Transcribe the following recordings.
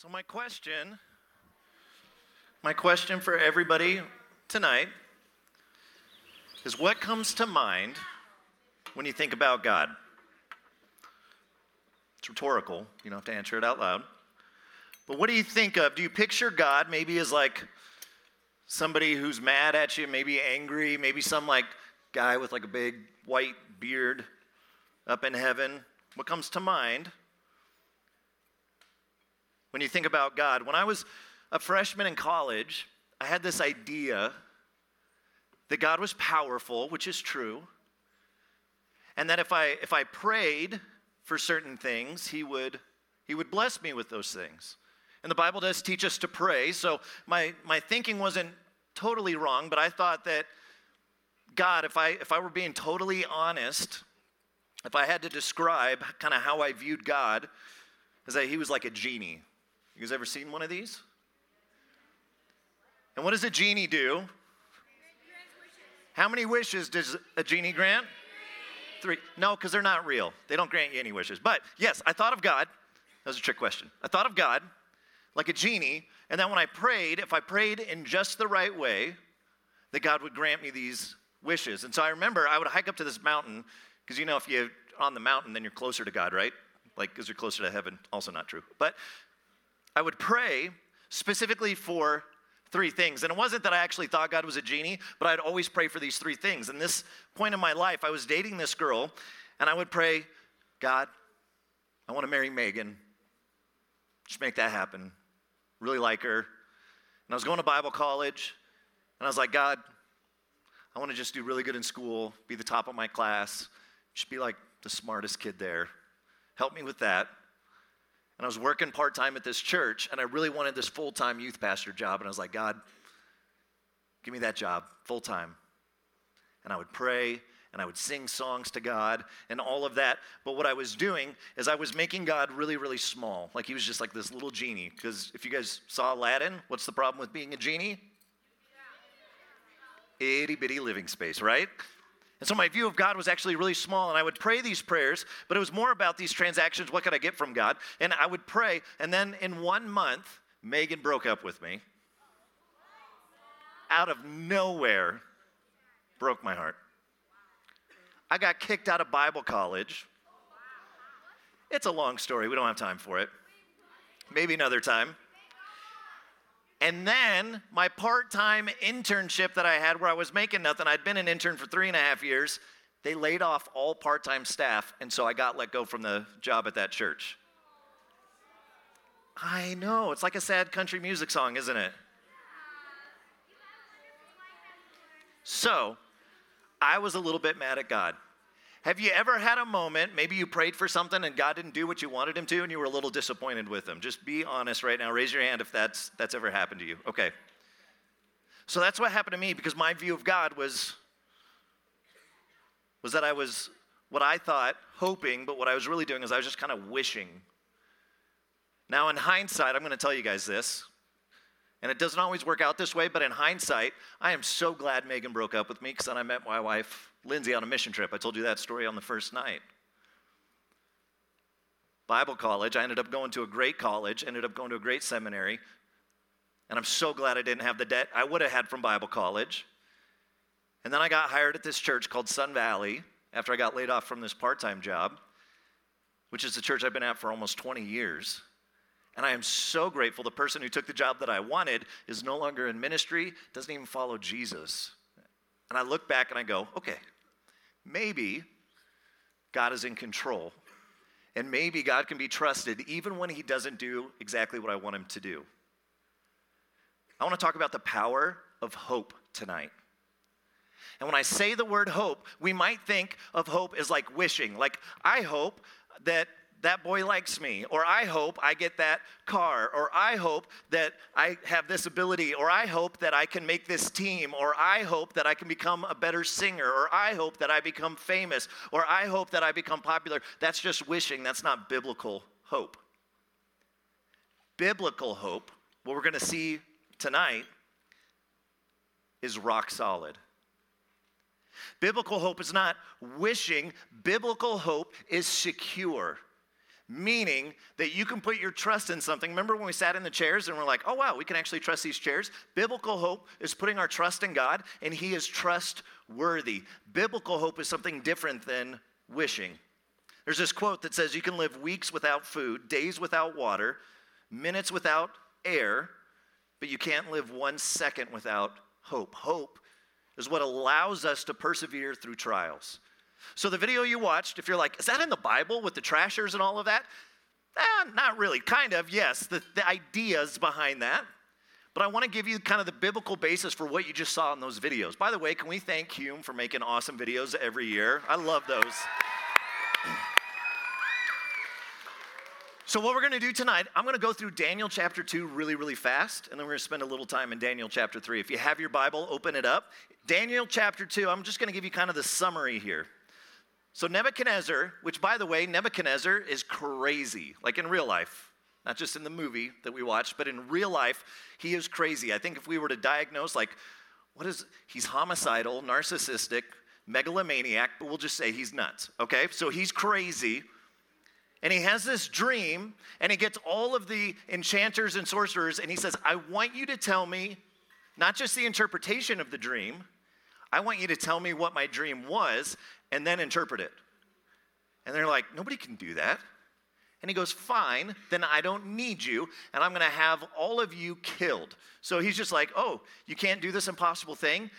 So, my question, my question for everybody tonight is what comes to mind when you think about God? It's rhetorical, you don't have to answer it out loud. But what do you think of? Do you picture God maybe as like somebody who's mad at you, maybe angry, maybe some like guy with like a big white beard up in heaven? What comes to mind when you think about God? When I was a freshman in college, I had this idea that God was powerful, which is true, and that if I if I prayed for certain things, he would he would bless me with those things. And the Bible does teach us to pray. So my my thinking wasn't totally wrong, but I thought that God, if I if I were being totally honest, if I had to describe kind of how I viewed God, is that he was like a genie. You guys ever seen one of these? And what does a genie do? How many wishes does a genie grant? Three. No, because they're not real. They don't grant you any wishes. But yes, I thought of God. That was a trick question. I thought of God like a genie, and then when I prayed, if I prayed in just the right way, that God would grant me these wishes. And so I remember I would hike up to this mountain, because you know, if you're on the mountain, then you're closer to God, right? Like, because you're closer to heaven. Also not true. But I would pray specifically for three things. And it wasn't that I actually thought God was a genie, but I'd always pray for these three things. And this point in my life, I was dating this girl, and I would pray, God, I want to marry Megan. Just make that happen. Really like her. And I was going to Bible college, and I was like, God, I want to just do really good in school, be the top of my class, just be like the smartest kid there. Help me with that. And I was working part time at this church, and I really wanted this full time youth pastor job. And I was like, God, give me that job full time. And I would pray and I would sing songs to God and all of that. But what I was doing is I was making God really, really small. Like he was just like this little genie. Because if you guys saw Aladdin, what's the problem with being a genie? Itty bitty living space, right? And so my view of God was actually really small, and I would pray these prayers, but it was more about these transactions. What could I get from God? And I would pray, and then in one month, Megan broke up with me. Out of nowhere, broke my heart. I got kicked out of Bible college. It's a long story. We don't have time for it. Maybe another time. And then my part time internship that I had where I was making nothing, I'd been an intern for three and a half years. They laid off all part time staff, and so I got let go from the job at that church. I know, it's like a sad country music song, isn't it? So, I was a little bit mad at God. Have you ever had a moment, maybe you prayed for something and God didn't do what you wanted him to and you were a little disappointed with him? Just be honest right now. Raise your hand if that's, that's ever happened to you. Okay. So that's what happened to me because my view of God was, was that I was what I thought hoping, but what I was really doing is I was just kind of wishing. Now, in hindsight, I'm going to tell you guys this, and it doesn't always work out this way, but in hindsight, I am so glad Megan broke up with me because then I met my wife Lindsay on a mission trip. I told you that story on the first night. Bible college, I ended up going to a great college, ended up going to a great seminary, and I'm so glad I didn't have the debt I would have had from Bible college. And then I got hired at this church called Sun Valley after I got laid off from this part time job, which is the church I've been at for almost 20 years. And I am so grateful the person who took the job that I wanted is no longer in ministry, doesn't even follow Jesus. And I look back and I go, okay, maybe God is in control. And maybe God can be trusted even when he doesn't do exactly what I want him to do. I want to talk about the power of hope tonight. And when I say the word hope, we might think of hope as like wishing. Like, I hope that that boy likes me, or I hope I get that car, or I hope that I have this ability, or I hope that I can make this team, or I hope that I can become a better singer, or I hope that I become famous, or I hope that I become popular. That's just wishing, that's not biblical hope. Biblical hope, what we're gonna see tonight, is rock solid. Biblical hope is not wishing, biblical hope is secure. Meaning that you can put your trust in something. Remember when we sat in the chairs and we're like, oh, wow, we can actually trust these chairs? Biblical hope is putting our trust in God, and He is trustworthy. Biblical hope is something different than wishing. There's this quote that says, You can live weeks without food, days without water, minutes without air, but you can't live one second without hope. Hope is what allows us to persevere through trials. So, the video you watched, if you're like, is that in the Bible with the trashers and all of that? Eh, not really. Kind of, yes. The, the ideas behind that. But I want to give you kind of the biblical basis for what you just saw in those videos. By the way, can we thank Hume for making awesome videos every year? I love those. So, what we're going to do tonight, I'm going to go through Daniel chapter 2 really, really fast, and then we're going to spend a little time in Daniel chapter 3. If you have your Bible, open it up. Daniel chapter 2, I'm just going to give you kind of the summary here. So, Nebuchadnezzar, which by the way, Nebuchadnezzar is crazy, like in real life, not just in the movie that we watched, but in real life, he is crazy. I think if we were to diagnose, like, what is, he's homicidal, narcissistic, megalomaniac, but we'll just say he's nuts, okay? So, he's crazy. And he has this dream, and he gets all of the enchanters and sorcerers, and he says, I want you to tell me not just the interpretation of the dream, I want you to tell me what my dream was and then interpret it. And they're like, Nobody can do that. And he goes, Fine, then I don't need you, and I'm gonna have all of you killed. So he's just like, Oh, you can't do this impossible thing?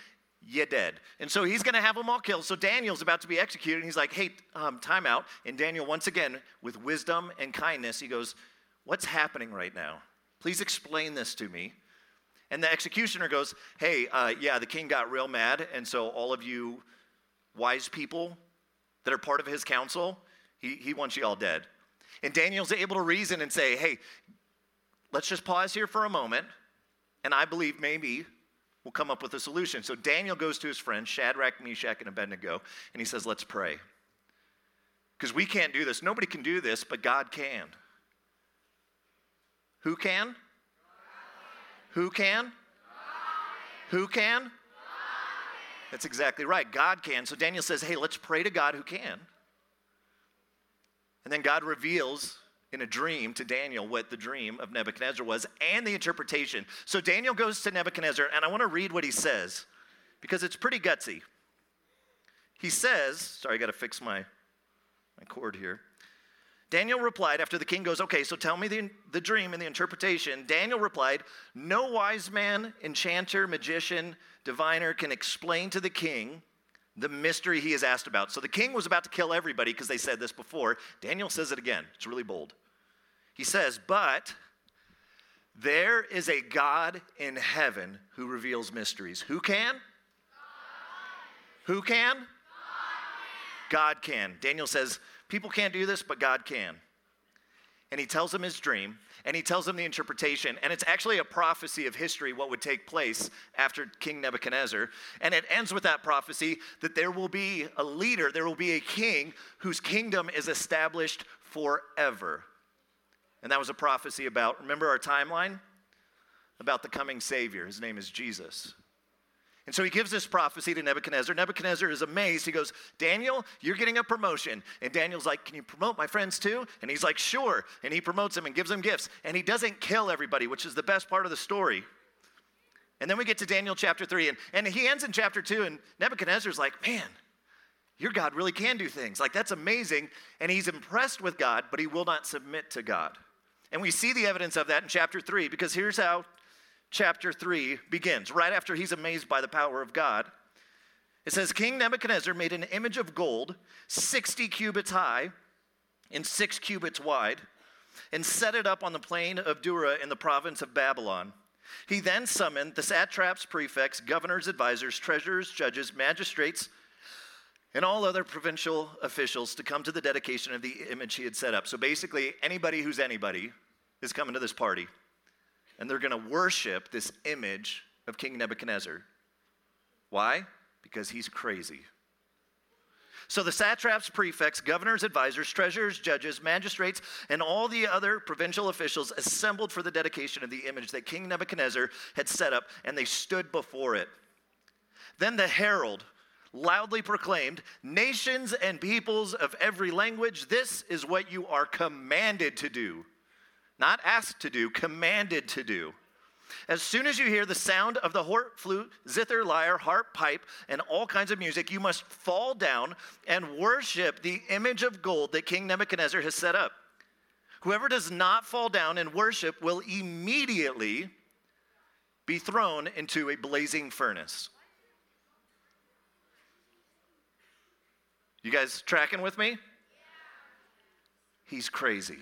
You're dead. And so he's to have them all killed. So Daniel's about to be executed. And he's like, hey, um, time out. And Daniel, once again, with wisdom and kindness, he goes, what's happening right now? Please explain this to me. And the executioner goes, hey, uh, yeah, the king got real mad. And so all of you wise people that are part of his council, he, he wants you all dead. And Daniel's able to reason and say, hey, let's just pause here for a moment. And I believe maybe we'll come up with a solution. So Daniel goes to his friends, Shadrach, Meshach, and Abednego, and he says, Let's pray. Because we can't do this. Nobody can do this, but God can. Who can? Who can? Who can? That's exactly right. God can. So Daniel says, Hey, let's pray to God who can. And then God reveals in a dream to Daniel what the dream of Nebuchadnezzar was and the interpretation. So Daniel goes to Nebuchadnezzar, and I want to read what he says because it's pretty gutsy. He says, sorry, I got to fix my, my cord here. Daniel replied after the king goes, Okay, so tell me the, the dream and the interpretation. Daniel replied, No wise man, enchanter, magician, diviner can explain to the king the mystery he is asked about. So the king was about to kill everybody because they said this before. Daniel says it again. It's really bold. He says, But there is a God in heaven who reveals mysteries. Who can? God. Who can? God. God can. Daniel says, People can't do this, but God can. And he tells him his dream and he tells him the interpretation. And it's actually a prophecy of history, what would take place after King Nebuchadnezzar. And it ends with that prophecy that there will be a leader, there will be a king whose kingdom is established forever. And that was a prophecy about, remember our timeline? About the coming Savior. His name is Jesus. And so he gives this prophecy to Nebuchadnezzar. Nebuchadnezzar is amazed. He goes, Daniel, you're getting a promotion. And Daniel's like, Can you promote my friends too? And he's like, Sure. And he promotes them and gives them gifts. And he doesn't kill everybody, which is the best part of the story. And then we get to Daniel chapter 3. And, and he ends in chapter 2. And Nebuchadnezzar's like, Man, your God really can do things. Like, that's amazing. And he's impressed with God, but he will not submit to God. And we see the evidence of that in chapter 3 because here's how chapter 3 begins, right after he's amazed by the power of God. It says, King Nebuchadnezzar made an image of gold, 60 cubits high and six cubits wide, and set it up on the plain of Dura in the province of Babylon. He then summoned the satraps, prefects, governors, advisors, treasurers, judges, magistrates, and all other provincial officials to come to the dedication of the image he had set up. So basically, anybody who's anybody is coming to this party and they're going to worship this image of King Nebuchadnezzar. Why? Because he's crazy. So the satraps, prefects, governors, advisors, treasurers, judges, magistrates, and all the other provincial officials assembled for the dedication of the image that King Nebuchadnezzar had set up, and they stood before it. Then the herald loudly proclaimed, Nations and peoples of every language, this is what you are commanded to do. Not asked to do, commanded to do. As soon as you hear the sound of the horn, flute, zither, lyre, harp, pipe, and all kinds of music, you must fall down and worship the image of gold that King Nebuchadnezzar has set up. Whoever does not fall down and worship will immediately be thrown into a blazing furnace. You guys tracking with me? He's crazy.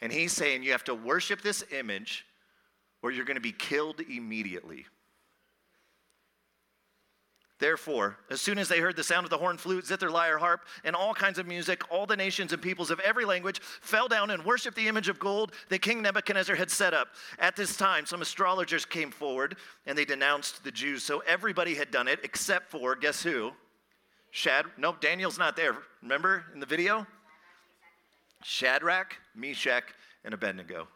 And he's saying you have to worship this image or you're going to be killed immediately. Therefore, as soon as they heard the sound of the horn, flute, zither, lyre, harp, and all kinds of music, all the nations and peoples of every language fell down and worshiped the image of gold that King Nebuchadnezzar had set up. At this time, some astrologers came forward and they denounced the Jews. So everybody had done it except for, guess who? Shad, nope, Daniel's not there. Remember in the video? Shadrach, Meshach, and Abednego,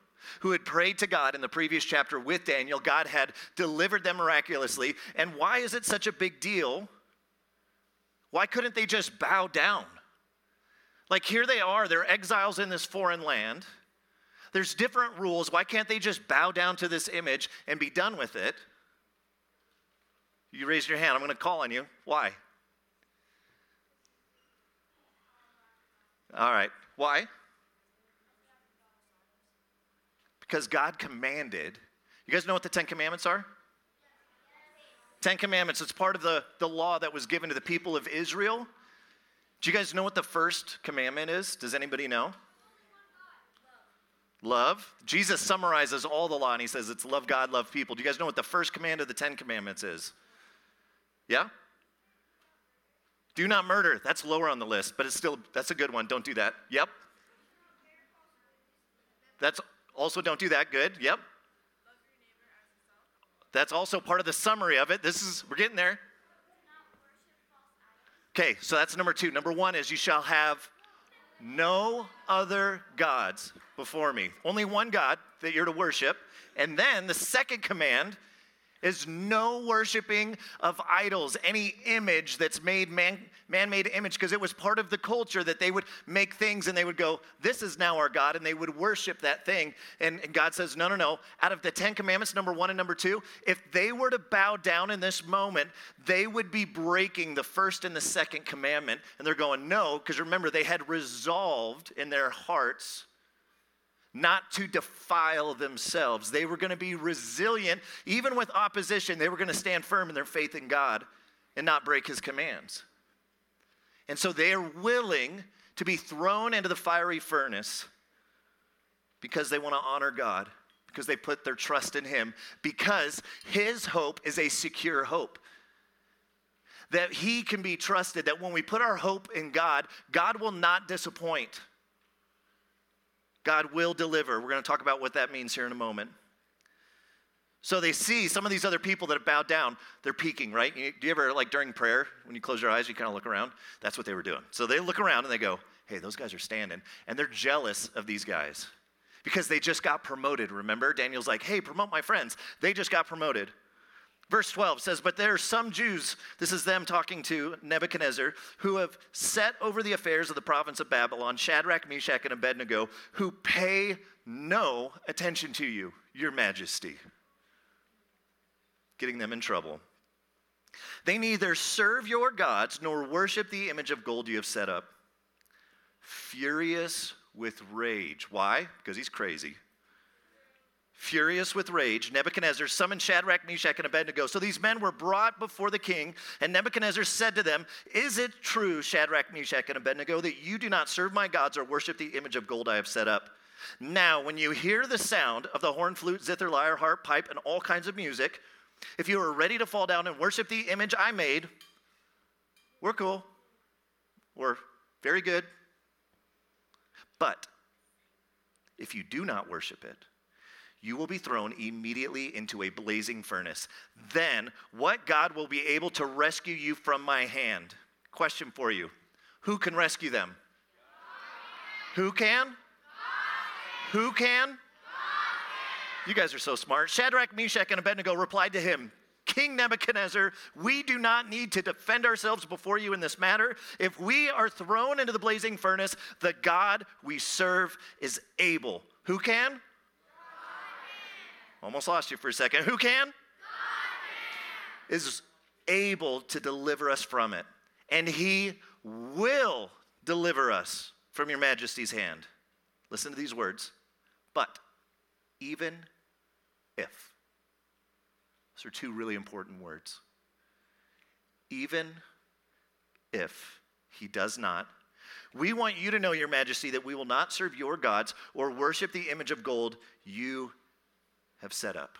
who had prayed to God in the previous chapter with Daniel. God had delivered them miraculously. And why is it such a big deal? Why couldn't they just bow down? Like, here they are, they're exiles in this foreign land. There's different rules. Why can't they just bow down to this image and be done with it? You raise your hand. I'm going to call on you. Why? All right. Why? Because God commanded. You guys know what the Ten Commandments are? Ten Commandments. It's part of the, the law that was given to the people of Israel. Do you guys know what the first commandment is? Does anybody know? Love. Jesus summarizes all the law and he says it's love God, love people. Do you guys know what the first command of the Ten Commandments is? Yeah? Do not murder. That's lower on the list, but it's still, that's a good one. Don't do that. Yep. That's also don't do that. Good. Yep. That's also part of the summary of it. This is, we're getting there. Okay, so that's number two. Number one is you shall have no other gods before me. Only one God that you're to worship. And then the second command is no worshiping of idols, any image that's made man, man-made image, because it was part of the culture that they would make things and they would go, "This is now our God," and they would worship that thing. And, and God says, "No, no, no. Out of the Ten Commandments, number one and number two, if they were to bow down in this moment, they would be breaking the first and the second commandment." And they're going, "No," because remember they had resolved in their hearts not to defile themselves. They were going to be resilient, even with opposition. They were going to stand firm in their faith in God and not break his commands. And so they are willing to be thrown into the fiery furnace because they want to honor God, because they put their trust in him, because his hope is a secure hope. That he can be trusted, that when we put our hope in God, God will not disappoint. God will deliver. We're going to talk about what that means here in a moment. So they see some of these other people that have bowed down, they're peeking, right? Do you ever, like during prayer, when you close your eyes, you kind of look around? That's what they were doing. So they look around and they go, hey, those guys are standing. And they're jealous of these guys because they just got promoted, remember? Daniel's like, hey, promote my friends. They just got promoted. Verse 12 says, But there are some Jews, this is them talking to Nebuchadnezzar, who have set over the affairs of the province of Babylon, Shadrach, Meshach, and Abednego, who pay no attention to you, your majesty. Getting them in trouble. They neither serve your gods nor worship the image of gold you have set up. Furious with rage. Why? Because he's crazy. Furious with rage, Nebuchadnezzar summoned Shadrach, Meshach, and Abednego. So these men were brought before the king, and Nebuchadnezzar said to them, Is it true, Shadrach, Meshach, and Abednego, that you do not serve my gods or worship the image of gold I have set up? Now, when you hear the sound of the horn, flute, zither, lyre, harp, pipe, and all kinds of music, if you are ready to fall down and worship the image I made, we're cool. We're very good. But if you do not worship it, you will be thrown immediately into a blazing furnace. Then, what God will be able to rescue you from my hand? Question for you Who can rescue them? Who can? Who can? You guys are so smart. Shadrach, Meshach, and Abednego replied to him King Nebuchadnezzar, we do not need to defend ourselves before you in this matter. If we are thrown into the blazing furnace, the God we serve is able. Who can? Almost lost you for a second. Who can? God is able to deliver us from it. And he will deliver us from your majesty's hand. Listen to these words. But even if. Those are two really important words. Even if he does not, we want you to know, Your Majesty, that we will not serve your gods or worship the image of gold you have set up.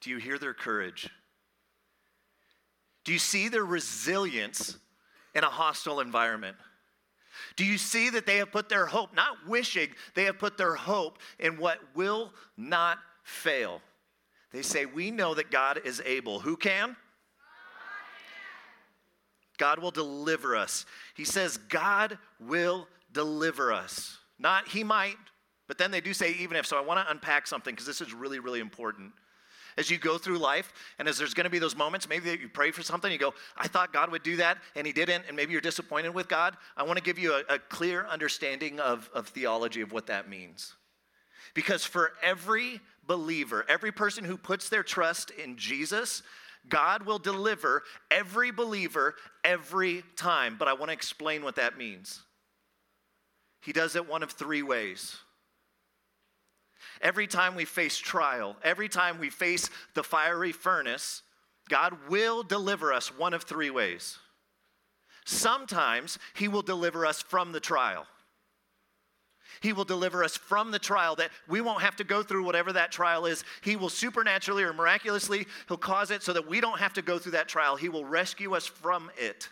Do you hear their courage? Do you see their resilience in a hostile environment? Do you see that they have put their hope, not wishing, they have put their hope in what will not fail? They say, We know that God is able. Who can? God will deliver us. He says, God will deliver us. Not he might, but then they do say, even if. So I want to unpack something because this is really, really important. As you go through life and as there's going to be those moments maybe that you pray for something you go i thought god would do that and he didn't and maybe you're disappointed with god. I want to give you a, a clear understanding of, of theology of what that means. Because for every believer every person who puts their trust in jesus god will deliver every believer every time. But i want to explain what that means. He does it one of three ways Every time we face trial, every time we face the fiery furnace, God will deliver us one of three ways. Sometimes He will deliver us from the trial. He will deliver us from the trial that we won't have to go through whatever that trial is. He will supernaturally or miraculously, He'll cause it so that we don't have to go through that trial. He will rescue us from it.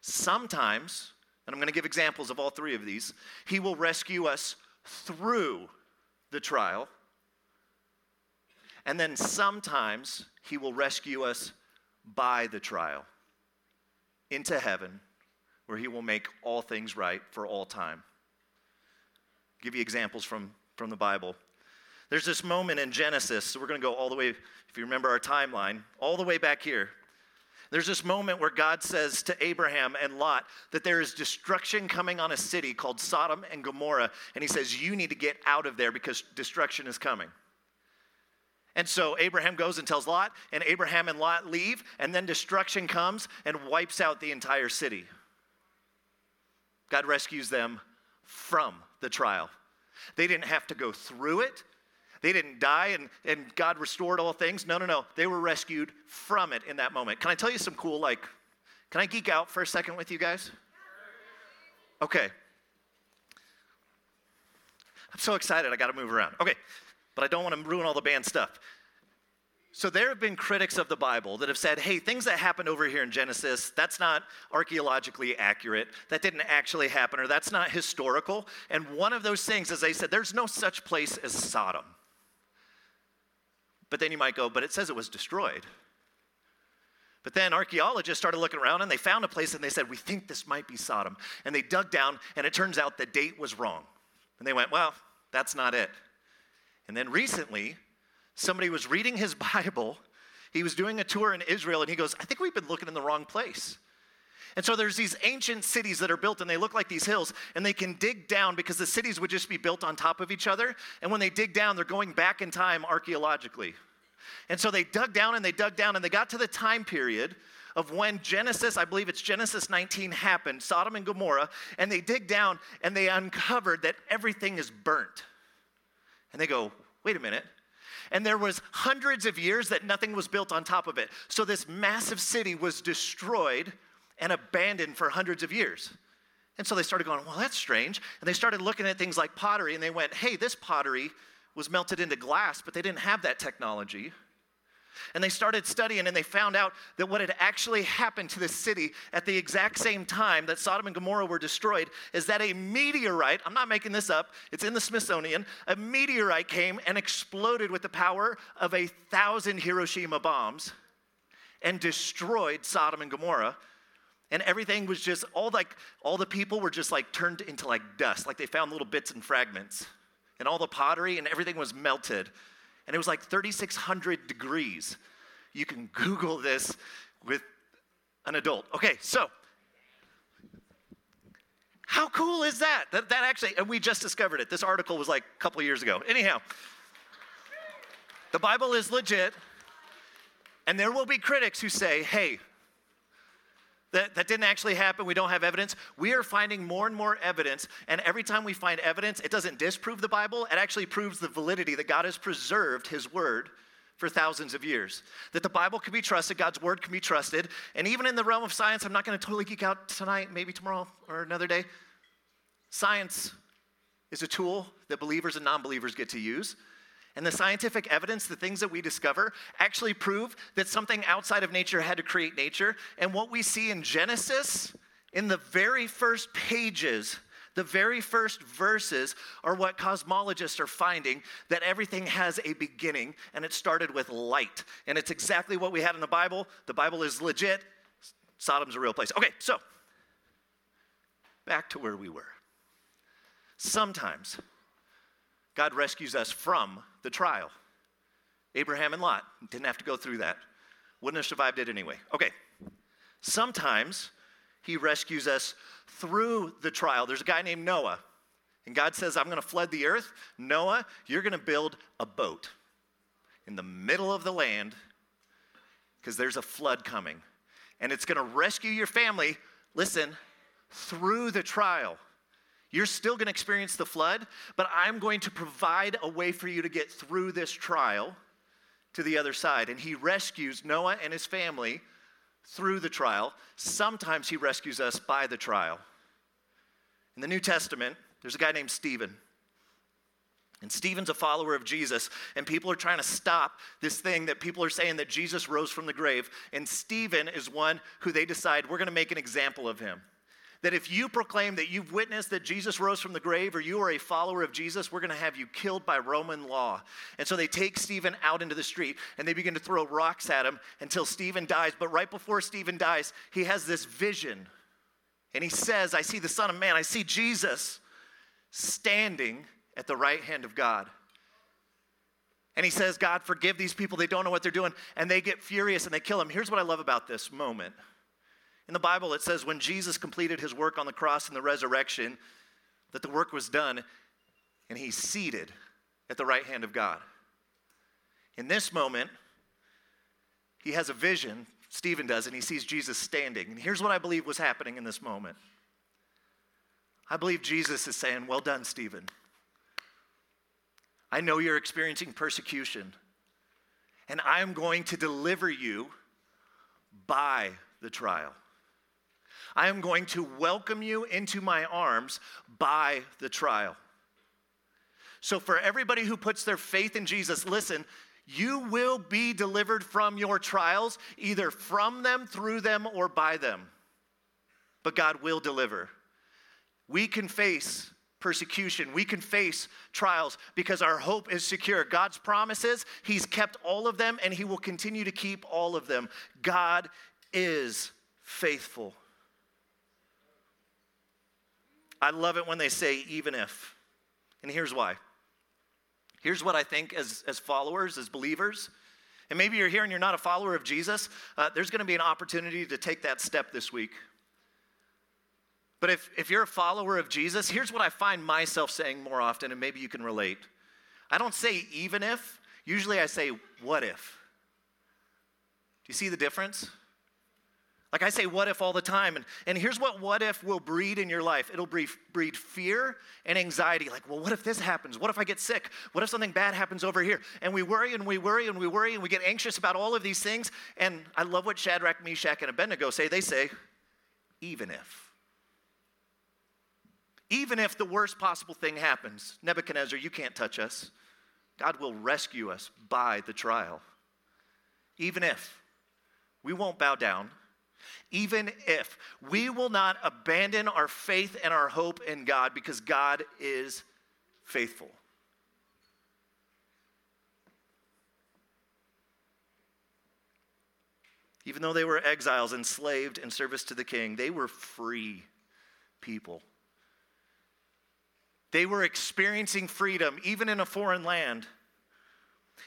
Sometimes, and I'm going to give examples of all three of these, He will rescue us through the trial. And then sometimes he will rescue us by the trial into heaven, where he will make all things right for all time. I'll give you examples from, from the Bible. There's this moment in Genesis, so we're going to go all the way, if you remember our timeline, all the way back here. There's this moment where God says to Abraham and Lot that there is destruction coming on a city called Sodom and Gomorrah. And he says, You need to get out of there because destruction is coming. And so Abraham goes and tells Lot, and Abraham and Lot leave, and then destruction comes and wipes out the entire city. God rescues them from the trial. They didn't have to go through it, they didn't die and, and God restored all things. No, no, no. They were rescued from it in that moment. Can I tell you some cool, like, can I geek out for a second with you guys? Okay. I'm so excited, I got to move around. Okay, but I don't want to ruin all the band stuff. So there have been critics of the Bible that have said, hey, things that happened over here in Genesis, that's not archaeologically accurate. That didn't actually happen, or that's not historical. And one of those things is they said, there's no such place as Sodom. But then you might go, but it says it was destroyed. But then archaeologists started looking around and they found a place and they said, We think this might be Sodom. And they dug down and it turns out the date was wrong. And they went, Well, that's not it. And then recently, somebody was reading his Bible. He was doing a tour in Israel and he goes, I think we've been looking in the wrong place. And so there's these ancient cities that are built and they look like these hills and they can dig down because the cities would just be built on top of each other. And when they dig down, they're going back in time archaeologically. And so they dug down and they dug down and they got to the time period of when Genesis, I believe it's Genesis 19 happened, Sodom and Gomorrah, and they dig down and they uncovered that everything is burnt. And they go, wait a minute. And there was hundreds of years that nothing was built on top of it. So this massive city was destroyed and abandoned for hundreds of years. And so they started going, well, that's strange. And they started looking at things like pottery and they went, hey, this pottery was melted into glass, but they didn't have that technology. And they started studying and they found out that what had actually happened to the city at the exact same time that Sodom and Gomorrah were destroyed is that a meteorite, I'm not making this up, it's in the Smithsonian, a meteorite came and exploded with the power of a thousand Hiroshima bombs and destroyed Sodom and Gomorrah and everything was just all like all the people were just like turned into like dust like they found little bits and fragments and all the pottery and everything was melted and it was like 3,600 degrees. You can Google this with an adult. Okay, so how cool is that? That, that actually, and we just discovered it. This article was like a couple years ago. Anyhow, the Bible is legit, and there will be critics who say, hey, that, that didn't actually happen. We don't have evidence. We are finding more and more evidence. And every time we find evidence, it doesn't disprove the Bible, it actually proves the validity that God has preserved His Word for thousands of years. That the Bible can be trusted, God's Word can be trusted. And even in the realm of science, I'm not going to totally geek out tonight, maybe tomorrow or another day. Science is a tool that believers and non believers get to use. And the scientific evidence, the things that we discover, actually prove that something outside of nature had to create nature. And what we see in Genesis, in the very first pages, the very first verses are what cosmologists are finding that everything has a beginning and it started with light. And it's exactly what we had in the Bible. The Bible is legit. Sodom's a real place. Okay, so back to where we were. Sometimes God rescues us from the trial. Abraham and Lot didn't have to go through that. Wouldn't have survived it anyway. Okay. Sometimes he rescues us through the trial. There's a guy named Noah, and God says, I'm going to flood the earth. Noah, you're going to build a boat in the middle of the land because there's a flood coming. And it's going to rescue your family, listen, through the trial. You're still going to experience the flood, but I'm going to provide a way for you to get through this trial to the other side. And he rescues Noah and his family through the trial. Sometimes he rescues us by the trial. In the New Testament, there's a guy named Stephen. And Stephen's a follower of Jesus, and people are trying to stop this thing that people are saying that Jesus rose from the grave. And Stephen is one who they decide we're going to make an example of him that if you proclaim that you've witnessed that Jesus rose from the grave or you are a follower of Jesus, we're going to have you killed by Roman law. And so they take Stephen out into the street and they begin to throw rocks at him until Stephen dies. But right before Stephen dies, he has this vision. And he says, I see the Son of Man, I see Jesus standing at the right hand of God. And he says, God, forgive these people. They don't know what they're doing. And they get furious and they kill him. Here's what I love about this moment in the Bible, it says when Jesus completed his work on the cross and the resurrection, that the work was done and he's seated at the right hand of God. In this moment, he has a vision, Stephen does, and he sees Jesus standing. And here's what I believe was happening in this moment I believe Jesus is saying, Well done, Stephen. I know you're experiencing persecution, and I'm going to deliver you by the trial. I am going to welcome you into my arms by the trial. So, for everybody who puts their faith in Jesus, listen, you will be delivered from your trials, either from them, through them, or by them. But God will deliver. We can face persecution. We can face trials because our hope is secure. God's promises, He's kept all of them and He will continue to keep all of them. God is faithful. I love it when they say, even if. And here's why. Here's what I think as, as followers, as believers, and maybe you're here and you're not a follower of Jesus, uh, there's going to be an opportunity to take that step this week. But if, if you're a follower of Jesus, here's what I find myself saying more often, and maybe you can relate. I don't say even if, usually I say what if. Do you see the difference? Like I say, what if all the time. And, and here's what what if will breed in your life it'll breed, breed fear and anxiety. Like, well, what if this happens? What if I get sick? What if something bad happens over here? And we worry and we worry and we worry and we get anxious about all of these things. And I love what Shadrach, Meshach, and Abednego say. They say, even if. Even if the worst possible thing happens, Nebuchadnezzar, you can't touch us. God will rescue us by the trial. Even if. We won't bow down even if we will not abandon our faith and our hope in God because God is faithful. Even though they were exiles, enslaved in service to the king, they were free people. They were experiencing freedom even in a foreign land.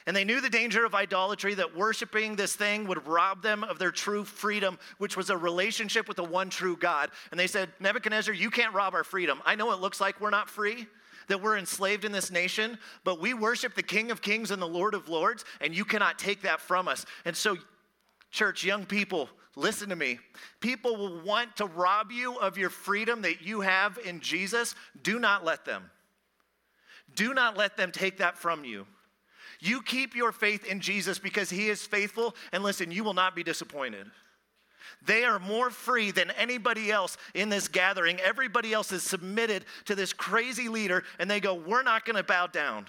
And they knew the danger of idolatry, that worshiping this thing would rob them of their true freedom, which was a relationship with the one true God. And they said, Nebuchadnezzar, you can't rob our freedom. I know it looks like we're not free, that we're enslaved in this nation, but we worship the King of Kings and the Lord of Lords, and you cannot take that from us. And so, church, young people, listen to me. People will want to rob you of your freedom that you have in Jesus. Do not let them. Do not let them take that from you. You keep your faith in Jesus because he is faithful, and listen, you will not be disappointed. They are more free than anybody else in this gathering. Everybody else is submitted to this crazy leader, and they go, We're not going to bow down.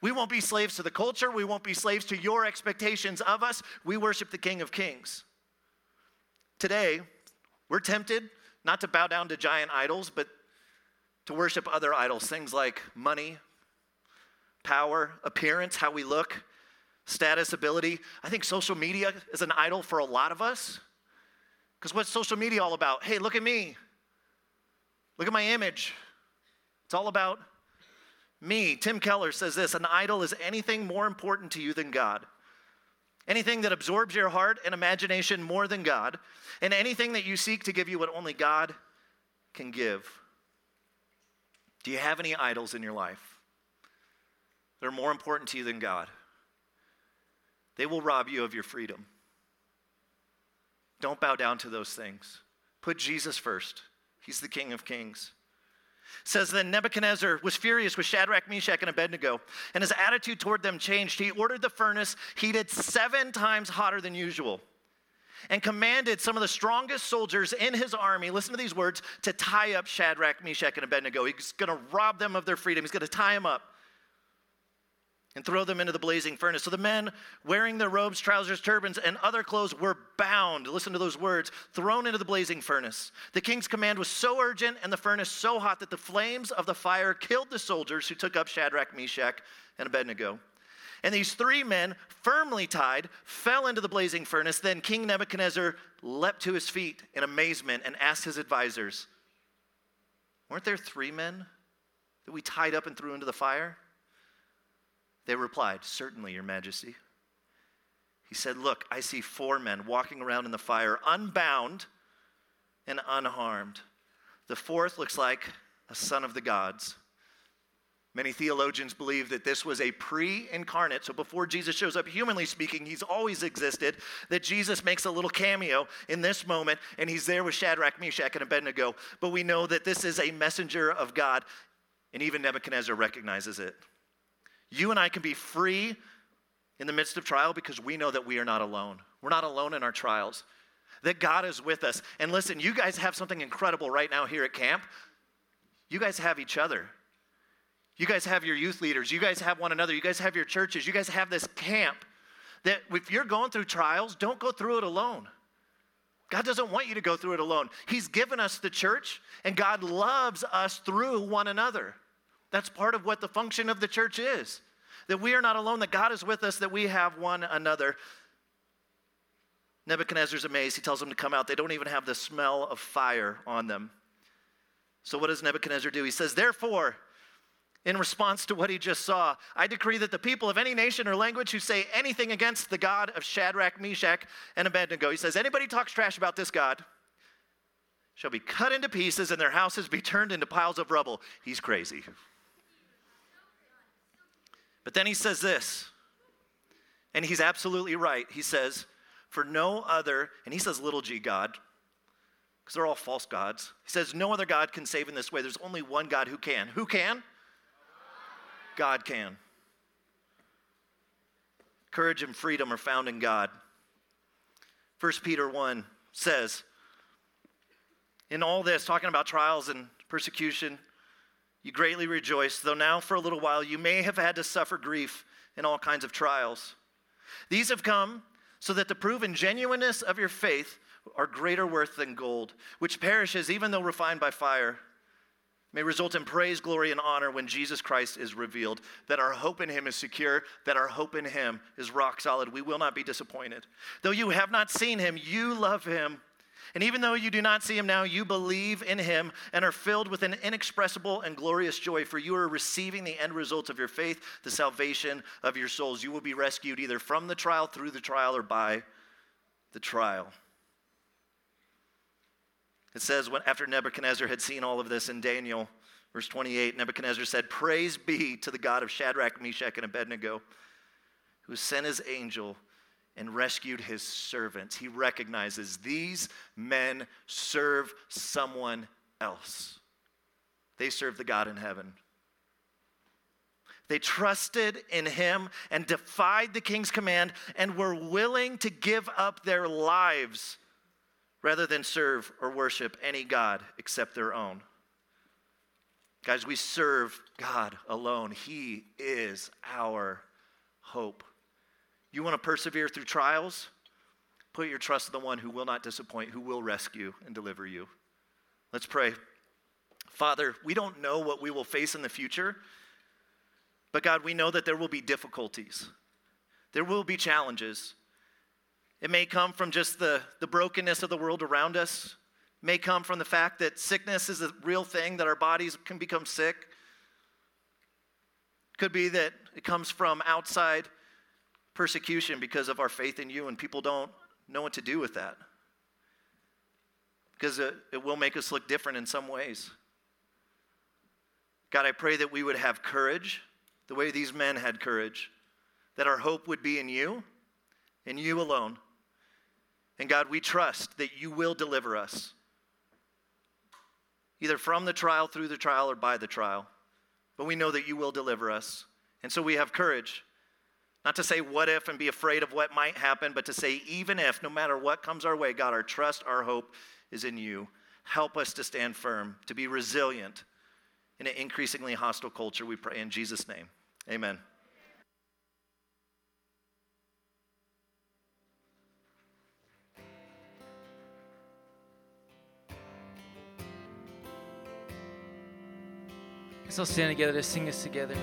We won't be slaves to the culture. We won't be slaves to your expectations of us. We worship the King of Kings. Today, we're tempted not to bow down to giant idols, but to worship other idols, things like money, power, appearance, how we look, status, ability. I think social media is an idol for a lot of us. Because what's social media all about? Hey, look at me. Look at my image. It's all about me. Tim Keller says this an idol is anything more important to you than God. Anything that absorbs your heart and imagination more than God, and anything that you seek to give you what only God can give. Do you have any idols in your life? They're more important to you than God. They will rob you of your freedom. Don't bow down to those things. Put Jesus first. He's the King of Kings. It says then Nebuchadnezzar was furious with Shadrach, Meshach, and Abednego, and his attitude toward them changed. He ordered the furnace heated seven times hotter than usual and commanded some of the strongest soldiers in his army, listen to these words, to tie up Shadrach, Meshach, and Abednego. He's going to rob them of their freedom. He's going to tie them up and throw them into the blazing furnace. So the men, wearing their robes, trousers, turbans, and other clothes, were bound, listen to those words, thrown into the blazing furnace. The king's command was so urgent and the furnace so hot that the flames of the fire killed the soldiers who took up Shadrach, Meshach, and Abednego. And these three men, firmly tied, fell into the blazing furnace. Then King Nebuchadnezzar leapt to his feet in amazement and asked his advisors, Weren't there three men that we tied up and threw into the fire? They replied, Certainly, Your Majesty. He said, Look, I see four men walking around in the fire, unbound and unharmed. The fourth looks like a son of the gods. Many theologians believe that this was a pre incarnate, so before Jesus shows up, humanly speaking, he's always existed. That Jesus makes a little cameo in this moment, and he's there with Shadrach, Meshach, and Abednego. But we know that this is a messenger of God, and even Nebuchadnezzar recognizes it. You and I can be free in the midst of trial because we know that we are not alone. We're not alone in our trials, that God is with us. And listen, you guys have something incredible right now here at camp. You guys have each other. You guys have your youth leaders. You guys have one another. You guys have your churches. You guys have this camp that if you're going through trials, don't go through it alone. God doesn't want you to go through it alone. He's given us the church, and God loves us through one another. That's part of what the function of the church is that we are not alone, that God is with us, that we have one another. Nebuchadnezzar's amazed. He tells them to come out. They don't even have the smell of fire on them. So, what does Nebuchadnezzar do? He says, Therefore, in response to what he just saw, I decree that the people of any nation or language who say anything against the God of Shadrach, Meshach, and Abednego, he says, anybody talks trash about this God shall be cut into pieces and their houses be turned into piles of rubble. He's crazy. But then he says this, and he's absolutely right. He says, For no other, and he says little g God, because they're all false gods. He says, No other God can save in this way. There's only one God who can. Who can? God can. Courage and freedom are found in God. 1 Peter 1 says, in all this, talking about trials and persecution, you greatly rejoice, though now for a little while you may have had to suffer grief in all kinds of trials. These have come so that the proven genuineness of your faith are greater worth than gold, which perishes even though refined by fire, may result in praise, glory, and honor when Jesus Christ is revealed. That our hope in him is secure, that our hope in him is rock solid. We will not be disappointed. Though you have not seen him, you love him. And even though you do not see him now, you believe in him and are filled with an inexpressible and glorious joy, for you are receiving the end result of your faith, the salvation of your souls. You will be rescued either from the trial, through the trial, or by the trial. It says, when, after Nebuchadnezzar had seen all of this in Daniel, verse 28, Nebuchadnezzar said, Praise be to the God of Shadrach, Meshach, and Abednego, who sent his angel and rescued his servants. He recognizes these men serve someone else. They serve the God in heaven. They trusted in him and defied the king's command and were willing to give up their lives rather than serve or worship any God except their own. Guys, we serve God alone. He is our hope. You want to persevere through trials? Put your trust in the one who will not disappoint, who will rescue and deliver you. Let's pray. Father, we don't know what we will face in the future, but God, we know that there will be difficulties. There will be challenges. It may come from just the, the brokenness of the world around us. It may come from the fact that sickness is a real thing, that our bodies can become sick. Could be that it comes from outside persecution because of our faith in you, and people don't know what to do with that. Because it, it will make us look different in some ways. God, I pray that we would have courage the way these men had courage, that our hope would be in you, in you alone. And God, we trust that you will deliver us, either from the trial, through the trial, or by the trial. But we know that you will deliver us. And so we have courage not to say what if and be afraid of what might happen, but to say, even if, no matter what comes our way, God, our trust, our hope is in you. Help us to stand firm, to be resilient in an increasingly hostile culture, we pray in Jesus' name. Amen. Let's all stand together to sing this together.